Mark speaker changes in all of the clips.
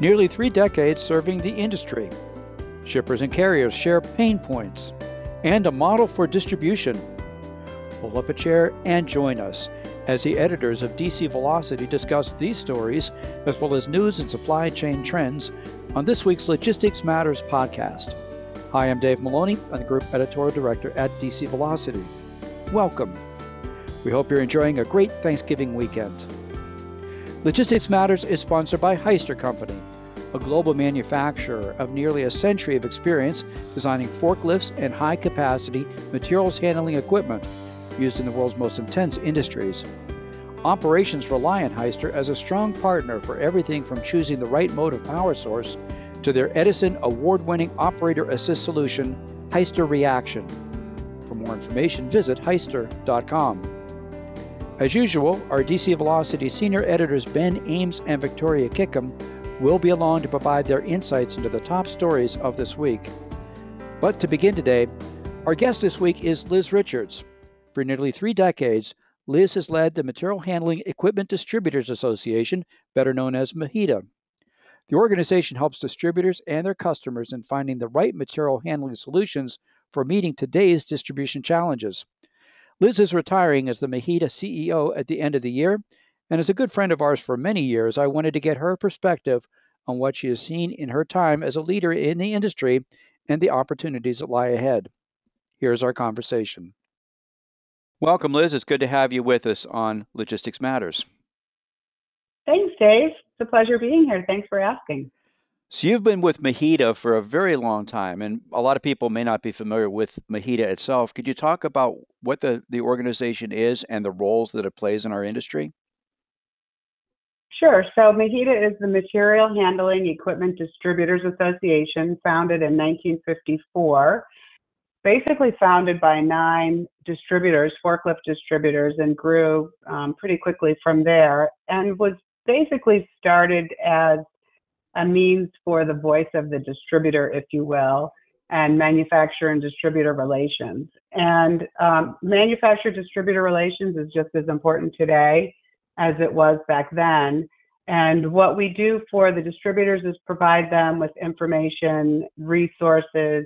Speaker 1: nearly three decades serving the industry. Shippers and carriers share pain points and a model for distribution. Pull up a chair and join us as the editors of DC Velocity discuss these stories as well as news and supply chain trends on this week's Logistics Matters podcast. Hi, I'm Dave Maloney. I'm the Group Editorial Director at DC Velocity. Welcome. We hope you're enjoying a great Thanksgiving weekend. Logistics Matters is sponsored by Hyster Company, a global manufacturer of nearly a century of experience designing forklifts and high capacity materials handling equipment used in the world's most intense industries. Operations rely on Hyster as a strong partner for everything from choosing the right motive power source to their Edison award winning operator assist solution, Hyster Reaction. For more information, visit Hyster.com. As usual, our DC Velocity senior editors Ben Ames and Victoria Kickham will be along to provide their insights into the top stories of this week. But to begin today, our guest this week is Liz Richards. For nearly three decades, Liz has led the Material Handling Equipment Distributors Association, better known as MHEDA. The organization helps distributors and their customers in finding the right material handling solutions for meeting today's distribution challenges. Liz is retiring as the MHEDA CEO at the end of the year, and as a good friend of ours for many years, I wanted to get her perspective on what she has seen in her time as a leader in the industry and the opportunities that lie ahead. Here's our conversation. Welcome, Liz. It's good to have you with us on Logistics Matters.
Speaker 2: Thanks, Dave. It's a pleasure being here. Thanks for asking.
Speaker 1: So you've been with MHEDA for a very long time, and a lot of people may not be familiar with MHEDA itself. Could you talk about what the, the organization is and the roles that it plays in our industry?
Speaker 2: Sure. So MHEDA is the Material Handling Equipment Distributors Association, founded in 1954. Basically founded by nine distributors, forklift distributors, and grew um, pretty quickly from there, and was basically started as a means for the voice of the distributor, if you will, and manufacturer and distributor relations. And um, manufacturer distributor relations is just as important today as it was back then. And what we do for the distributors is provide them with information, resources,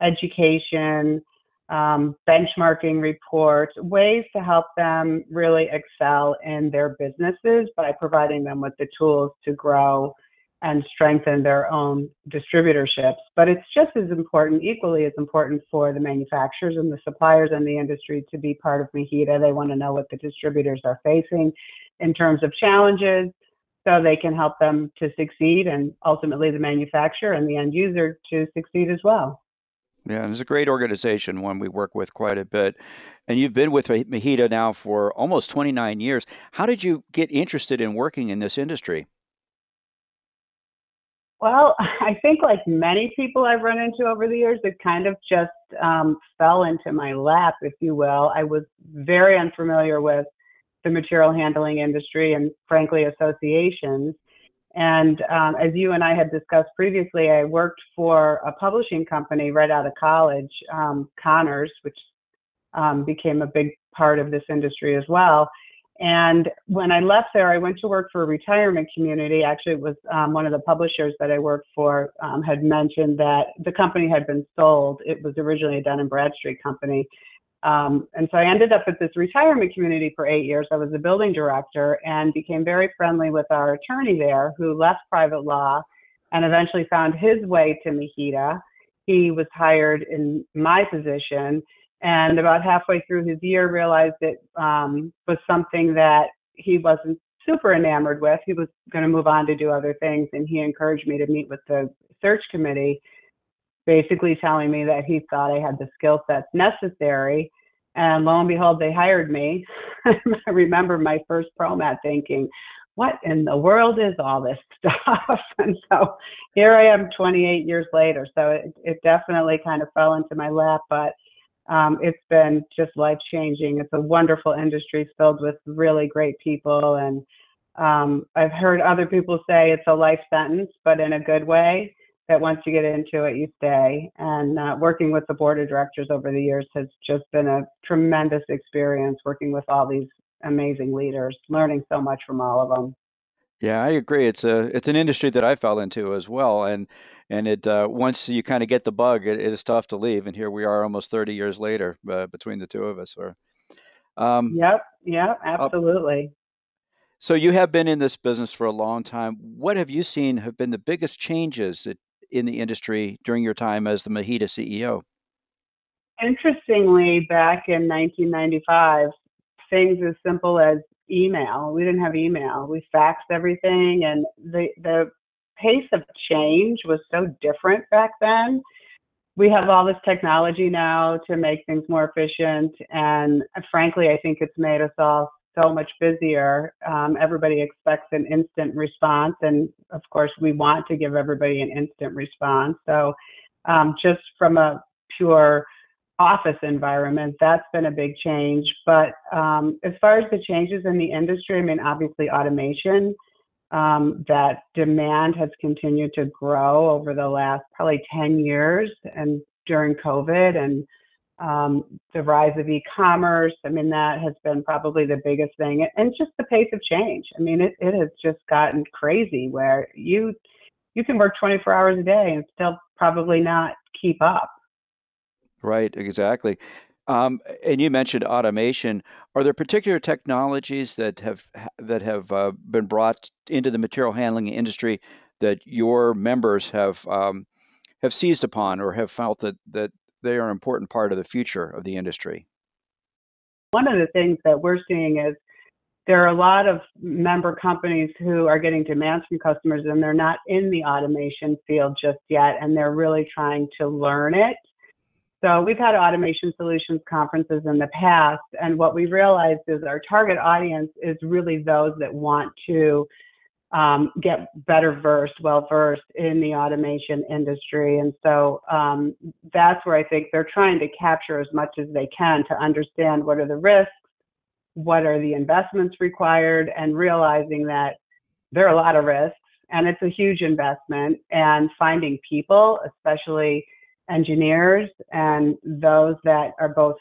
Speaker 2: education, um, benchmarking reports, ways to help them really excel in their businesses by providing them with the tools to grow and strengthen their own distributorships. But it's just as important, equally as important for the manufacturers and the suppliers and the industry to be part of MHEDA. They want to know what the distributors are facing in terms of challenges so they can help them to succeed and ultimately the manufacturer and the end user to succeed as well.
Speaker 1: Yeah, it's a great organization, one we work with quite a bit. And you've been with MHEDA now for almost 29 years. How did you get interested in working in this industry?
Speaker 2: Well, I think like many people I've run into over the years, it kind of just um, fell into my lap, if you will. I was very unfamiliar with the material handling industry and frankly associations. And um, as you and I had discussed previously, I worked for a publishing company right out of college, um, Cahners, which um, became a big part of this industry as well. And when I left there, I went to work for a retirement community. Actually, it was um, one of the publishers that I worked for um, had mentioned that the company had been sold. It was originally a Dun and Bradstreet company. Um, and so I ended up at this retirement community for eight years. I was the building director and became very friendly with our attorney there who left private law and eventually found his way to MHEDA. He was hired in my position and about halfway through his year realized it um, was something that he wasn't super enamored with. He was going to move on to do other things, and he encouraged me to meet with the search committee, basically telling me that he thought I had the skill sets necessary. And lo and behold, they hired me. I remember my first ProMat thinking, what in the world is all this stuff? and so here I am 28 years later. So it, it definitely kind of fell into my lap, but um, it's been just life changing. It's a wonderful industry filled with really great people. And um, I've heard other people say it's a life sentence, but in a good way, that once you get into it, you stay. And uh, working with the board of directors over the years has just been a tremendous experience working with all these amazing leaders, learning so much from all of them.
Speaker 1: Yeah, I agree. It's a it's an industry that I fell into as well, and and it uh, once you kind of get the bug, it, it is tough to leave. And here we are, almost 30 years later, uh, between the two of us. Or, um,
Speaker 2: Yep, yep,
Speaker 1: uh,
Speaker 2: absolutely.
Speaker 1: so you have been in this business for a long time. What have you seen have been the biggest changes that, in the industry during your time as the MHEDA CEO?
Speaker 2: Interestingly, back in 1995, things as simple as email. We didn't have email. We faxed everything, and the the pace of change was so different back then. We have all this technology now to make things more efficient, and frankly, I think it's made us all so much busier. Um, everybody expects an instant response, and of course, we want to give everybody an instant response. So, um, just from a pure office environment, that's been a big change. But um, as far as the changes in the industry, I mean, obviously automation, um, that demand has continued to grow over the last probably 10 years and during COVID and um, the rise of e-commerce. I mean, that has been probably the biggest thing and just the pace of change. I mean, it, it has just gotten crazy where you, you can work 24 hours a day and still probably not keep up.
Speaker 1: Right, exactly. Um, and you mentioned automation. Are there particular technologies that have that have uh, been brought into the material handling industry that your members have um, have seized upon or have felt that that they are an important part of the future of the industry?
Speaker 2: One of the things that we're seeing is there are a lot of member companies who are getting demands from customers and they're not in the automation field just yet and they're really trying to learn it so we've had automation solutions conferences in the past, and what we realized is our target audience is really those that want to um, get better versed, well versed in the automation industry. And so um, that's where I think they're trying to capture as much as they can to understand what are the risks, what are the investments required, and realizing that there are a lot of risks and it's a huge investment. And finding people, especially engineers and those that are both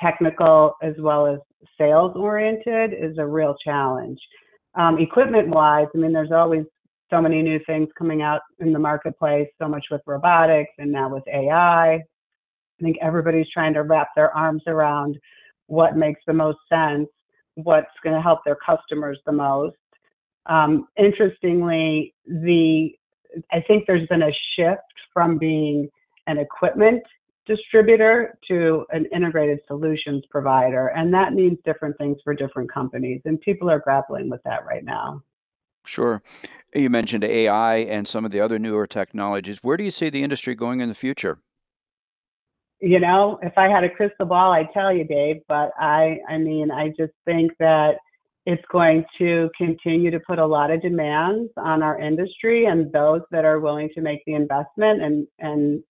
Speaker 2: technical as well as sales oriented is a real challenge. Um, equipment wise, I mean, there's always so many new things coming out in the marketplace, so much with robotics and now with AI. I think everybody's trying to wrap their arms around what makes the most sense, what's going to help their customers the most. Um, interestingly, the I think there's been a shift from being an equipment distributor to an integrated solutions provider. And that means different things for different companies. And people are grappling with that right now.
Speaker 1: Sure. You mentioned AI and some of the other newer technologies. Where do you see the industry going in the future?
Speaker 2: You know, if I had a crystal ball, I'd tell you, Dave, but I I mean, I just think that it's going to continue to put a lot of demands on our industry and those that are willing to make the investment and and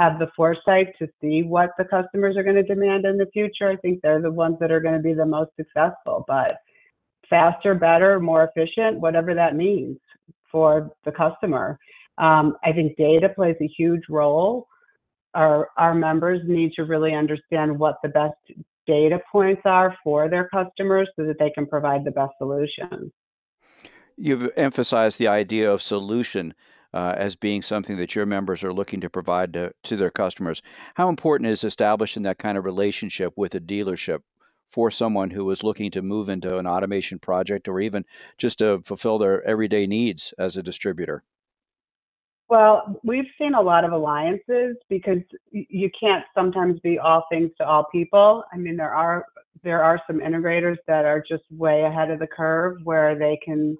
Speaker 2: have the foresight to see what the customers are going to demand in the future, I think they're the ones that are going to be the most successful. But faster, better, more efficient, whatever that means for the customer. Um, I think data plays a huge role. Our, our members need to really understand what the best data points are for their customers so that they can provide the best solutions.
Speaker 1: You've emphasized the idea of solution uh, as being something that your members are looking to provide to, to their customers. How important is establishing that kind of relationship with a dealership for someone who is looking to move into an automation project or even just to fulfill their everyday needs as a distributor?
Speaker 2: Well, we've seen a lot of alliances because you can't sometimes be all things to all people. I mean, there are there are some integrators that are just way ahead of the curve where they can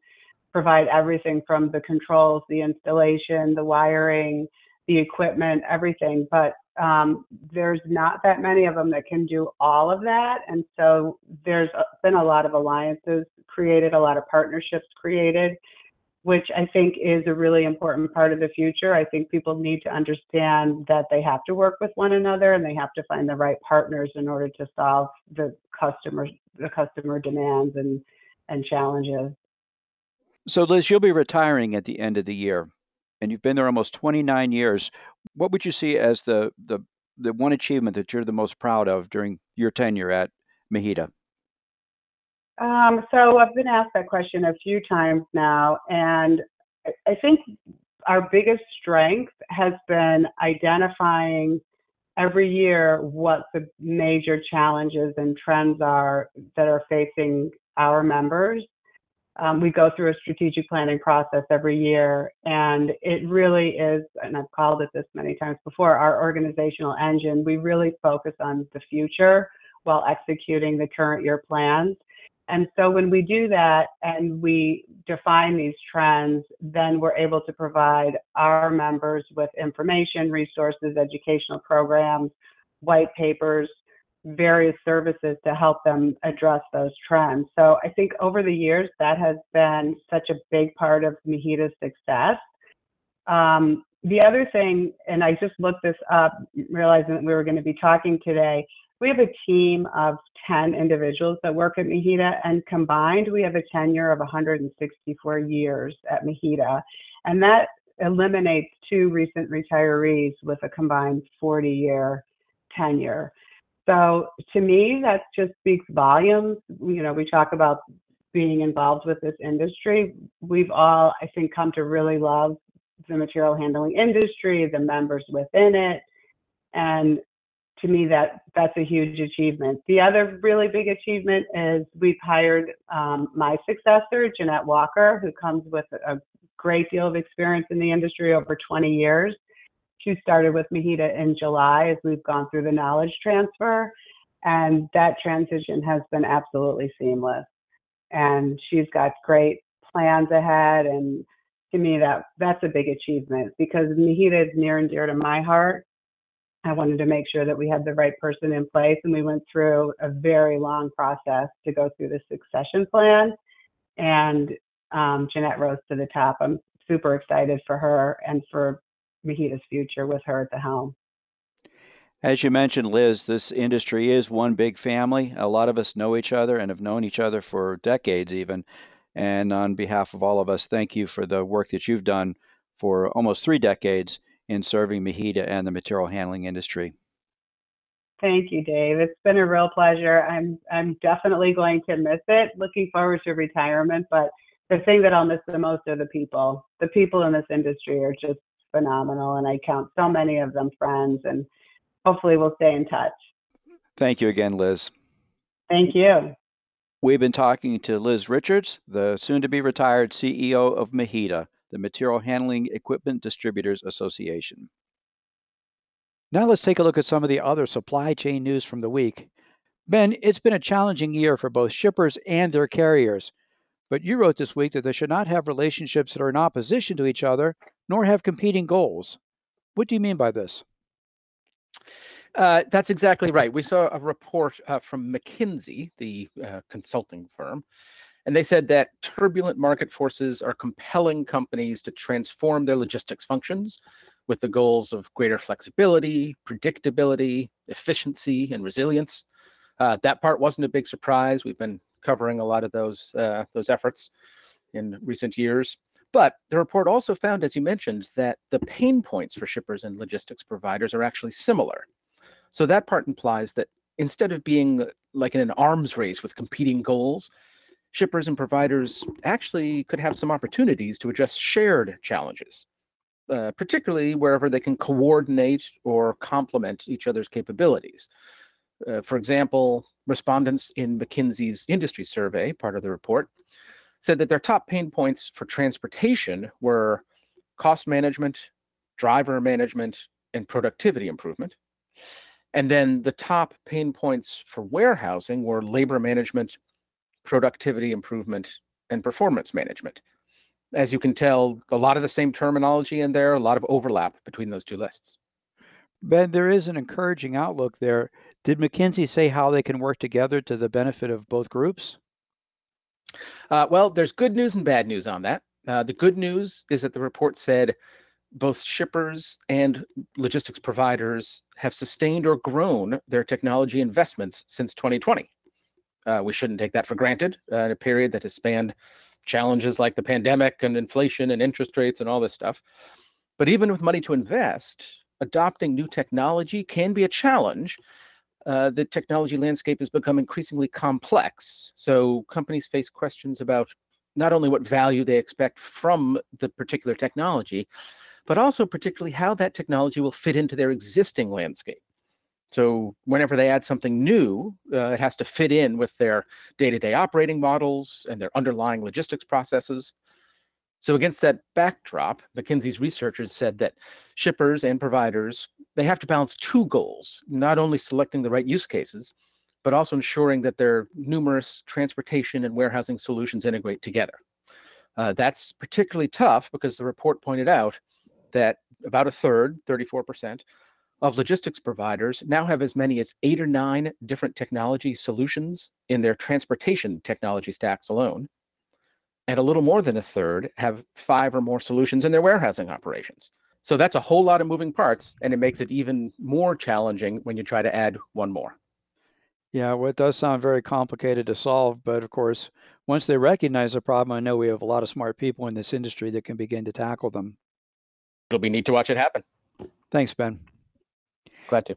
Speaker 2: provide everything from the controls, the installation, the wiring, the equipment, everything. But um, there's not that many of them that can do all of that. And so there's been a lot of alliances created, a lot of partnerships created, which I think is a really important part of the future. I think people need to understand that they have to work with one another and they have to find the right partners in order to solve the customer the customer demands and and challenges.
Speaker 1: So, Liz, you'll be retiring at the end of the year, and you've been there almost 29 years. What would you see as the the the one achievement that you're the most proud of during your tenure at MHEDA?
Speaker 2: Um, so I've been asked that question a few times now, and I think our biggest strength has been identifying every year what the major challenges and trends are that are facing our members. Um, we go through a strategic planning process every year, and it really is, and I've called it this many times before, our organizational engine. We really focus on the future while executing the current year plans. And so when we do that and we define these trends, then we're able to provide our members with information, resources, educational programs, white papers, various services to help them address those trends. So I think over the years, that has been such a big part of MHEDA's success. Um, the other thing, and I just looked this up, realizing that we were going to be talking today, we have a team of 10 individuals that work at MHEDA, and combined, we have a tenure of 164 years at MHEDA. And that eliminates two recent retirees with a combined 40 year tenure. So to me, that just speaks volumes. You know, we talk about being involved with this industry. We've all, I think, come to really love the material handling industry, the members within it, and to me that that's a huge achievement. The other really big achievement is we've hired um, my successor, Jeanette Walker, who comes with a great deal of experience in the industry over 20 years. She started with MHEDA in July as we've gone through the knowledge transfer, and that transition has been absolutely seamless. And she's got great plans ahead, and to me that that's a big achievement because MHEDA is near and dear to my heart I wanted to make sure that we had the right person in place, and we went through a very long process to go through the succession plan. And um, Jeanette rose to the top. I'm super excited for her and for MHEDA's future with her at the helm.
Speaker 1: As you mentioned, Liz, this industry is one big family. A lot of us know each other and have known each other for decades, even. And on behalf of all of us, thank you for the work that you've done for almost three decades in serving MHEDA and the material handling industry.
Speaker 2: Thank you, Dave. It's been a real pleasure. I'm I'm definitely going to miss it. Looking forward to retirement, but the thing that I'll miss the most are the people. The people in this industry are just phenomenal, and I count so many of them friends, and hopefully we'll stay in touch.
Speaker 1: Thank you again, Liz.
Speaker 2: Thank you.
Speaker 1: We've been talking to Liz Richards, the soon to be retired CEO of MHEDA the Material Handling Equipment Distributors Association. Now let's take a look at some of the other supply chain news from the week. Ben, it's been a challenging year for both shippers and their carriers. But you wrote this week that they should not have relationships that are in opposition to each other, nor have competing goals. What do you mean by this?
Speaker 3: Uh, that's exactly right. We saw a report uh, from McKinsey, the uh, consulting firm, and they said that turbulent market forces are compelling companies to transform their logistics functions with the goals of greater flexibility, predictability, efficiency, and resilience. Uh, that part wasn't a big surprise. We've been covering a lot of those uh, those efforts in recent years. But the report also found, as you mentioned, that the pain points for shippers and logistics providers are actually similar. So that part implies that instead of being like in an arms race with competing goals, shippers and providers actually could have some opportunities to address shared challenges, uh, particularly wherever they can coordinate or complement each other's capabilities. Uh, for example, respondents in McKinsey's industry survey, part of the report, said that their top pain points for transportation were cost management, driver management, and productivity improvement. And then the top pain points for warehousing were labor management, productivity improvement, and performance management. As you can tell, a lot of the same terminology in there, a lot of overlap between those two lists.
Speaker 1: Ben, there is an encouraging outlook there. Did McKinsey say how they can work together to the benefit of both groups?
Speaker 3: Uh, well, there's good news and bad news on that. Uh, the good news is that the report said both shippers and logistics providers have sustained or grown their technology investments since 2020. Uh, we shouldn't take that for granted uh, in a period that has spanned challenges like the pandemic and inflation and interest rates and all this stuff. But even with money to invest, adopting new technology can be a challenge uh, the technology landscape has become increasingly complex. So companies face questions about not only what value they expect from the particular technology, but also particularly how that technology will fit into their existing landscape. So whenever they add something new, uh, it has to fit in with their day-to-day operating models and their underlying logistics processes. So against that backdrop, McKinsey's researchers said that shippers and providers, they have to balance two goals, not only selecting the right use cases, but also ensuring that their numerous transportation and warehousing solutions integrate together. Uh, that's particularly tough because the report pointed out that about a third, 34%, of logistics providers now have as many as eight or nine different technology solutions in their transportation technology stacks alone. And a little more than a third have five or more solutions in their warehousing operations. So that's a whole lot of moving parts, and it makes it even more challenging when you try to add one more.
Speaker 1: Yeah, well, it does sound very complicated to solve, but of course, once they recognize the problem, I know we have a lot of smart people in this industry that can begin to tackle them.
Speaker 3: It'll be neat to watch it happen.
Speaker 1: Thanks, Ben.
Speaker 3: Glad to.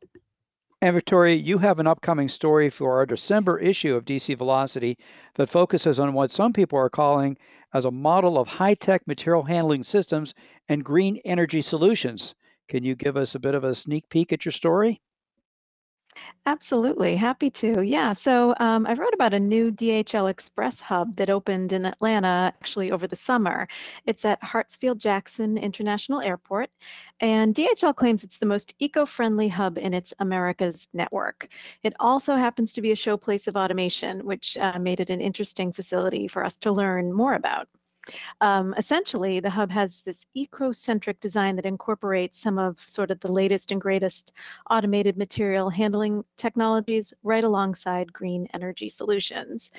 Speaker 1: And Victoria, you have an upcoming story for our December issue of DC Velocity that focuses on what some people are calling as a model of high-tech material handling systems and green energy solutions. Can you give us a bit of a sneak peek at your story?
Speaker 4: Absolutely, happy to. Yeah, so um, I wrote about a new DHL Express hub that opened in Atlanta actually over the summer. It's at Hartsfield Jackson International Airport, and DHL claims it's the most eco-friendly hub in its Americas network. It also happens to be a showplace of automation, which uh, made it an interesting facility for us to learn more about. Um, essentially, the hub has this eco-centric design that incorporates some of sort of the latest and greatest automated material handling technologies right alongside green energy solutions.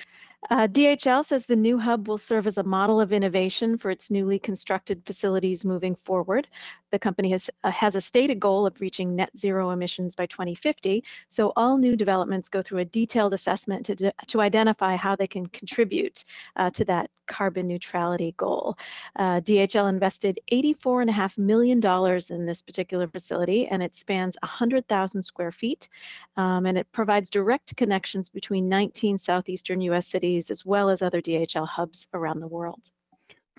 Speaker 4: Uh, DHL says the new hub will serve as a model of innovation for its newly constructed facilities moving forward. The company has, uh, has a stated goal of reaching net zero emissions by 2050, so all new developments go through a detailed assessment to, to identify how they can contribute uh, to that carbon neutrality goal. Uh, DHL invested $84.5 million in this particular facility, and it spans 100,000 square feet, um, and it provides direct connections between 19 southeastern U.S. cities cities as well as other DHL hubs around the world.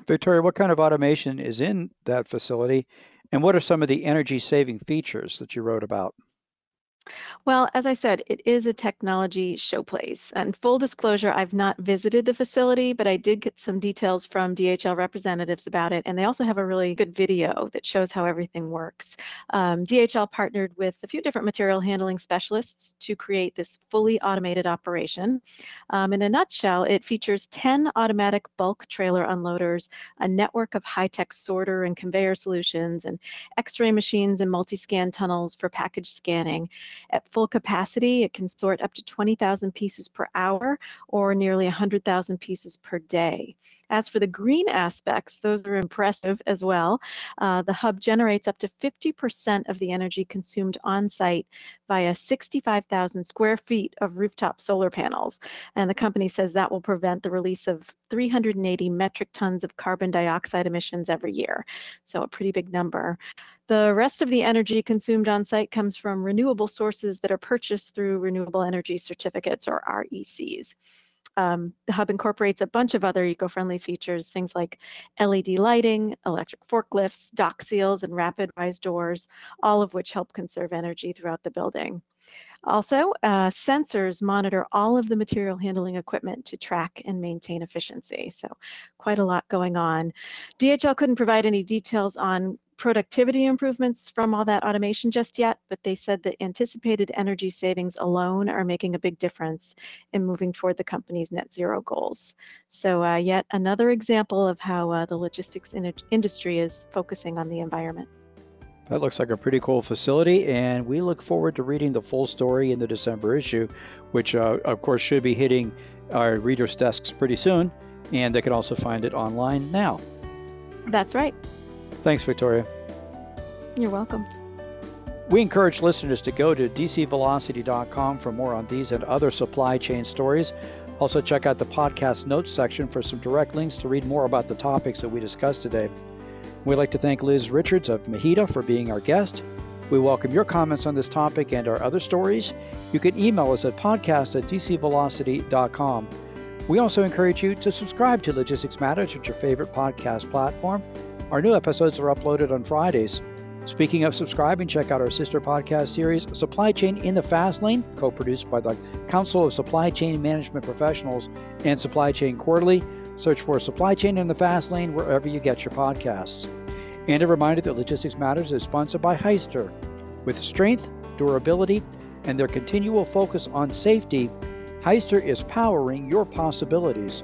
Speaker 1: Victoria, what kind of automation is in that facility and what are some of the energy saving features that you wrote about?
Speaker 4: Well, as I said, it is a technology showplace. And full disclosure, I've not visited the facility, but I did get some details from DHL representatives about it. And they also have a really good video that shows how everything works. Um, DHL partnered with a few different material handling specialists to create this fully automated operation. Um, in a nutshell, it features 10 automatic bulk trailer unloaders, a network of high-tech sorter and conveyor solutions, and x-ray machines and multi-scan tunnels for package scanning. At full capacity, it can sort up to 20,000 pieces per hour or nearly 100,000 pieces per day. As for the green aspects, those are impressive as well. Uh, the hub generates up to 50% of the energy consumed on site via 65,000 square feet of rooftop solar panels. And the company says that will prevent the release of 380 metric tons of carbon dioxide emissions every year. So a pretty big number. The rest of the energy consumed on site comes from renewable sources that are purchased through renewable energy certificates or RECs. Um, the hub incorporates a bunch of other eco-friendly features, things like LED lighting, electric forklifts, dock seals, and rapid rise doors, all of which help conserve energy throughout the building. Also, uh, sensors monitor all of the material handling equipment to track and maintain efficiency. So quite a lot going on. DHL couldn't provide any details on productivity improvements from all that automation just yet, but they said that anticipated energy savings alone are making a big difference in moving toward the company's net zero goals. So uh, yet another example of how uh, the logistics in industry is focusing on the environment.
Speaker 1: That looks like a pretty cool facility, and we look forward to reading the full story in the December issue, which, uh, of course, should be hitting our readers' desks pretty soon, and they can also find it online now.
Speaker 4: That's right.
Speaker 1: Thanks, Victoria.
Speaker 4: You're welcome.
Speaker 1: We encourage listeners to go to dcvelocity.com for more on these and other supply chain stories. Also, check out the podcast notes section for some direct links to read more about the topics that we discussed today. We'd like to thank Liz Richards of MHEDA for being our guest. We welcome your comments on this topic and our other stories. You can email us at podcast at dcvelocity.com. We also encourage you to subscribe to Logistics Matters at your favorite podcast platform. Our new episodes are uploaded on Fridays. Speaking of subscribing, check out our sister podcast series, Supply Chain in the Fast Lane, co produced by the Council of Supply Chain Management Professionals and Supply Chain Quarterly. Search for Supply Chain in the Fast Lane wherever you get your podcasts. And a reminder that Logistics Matters is sponsored by Hyster. With strength, durability, and their continual focus on safety, Hyster is powering your possibilities.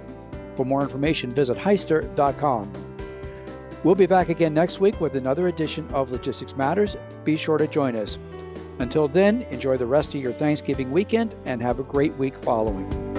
Speaker 1: For more information, visit Hyster.com. We'll be back again next week with another edition of Logistics Matters. Be sure to join us. Until then, enjoy the rest of your Thanksgiving weekend and have a great week following.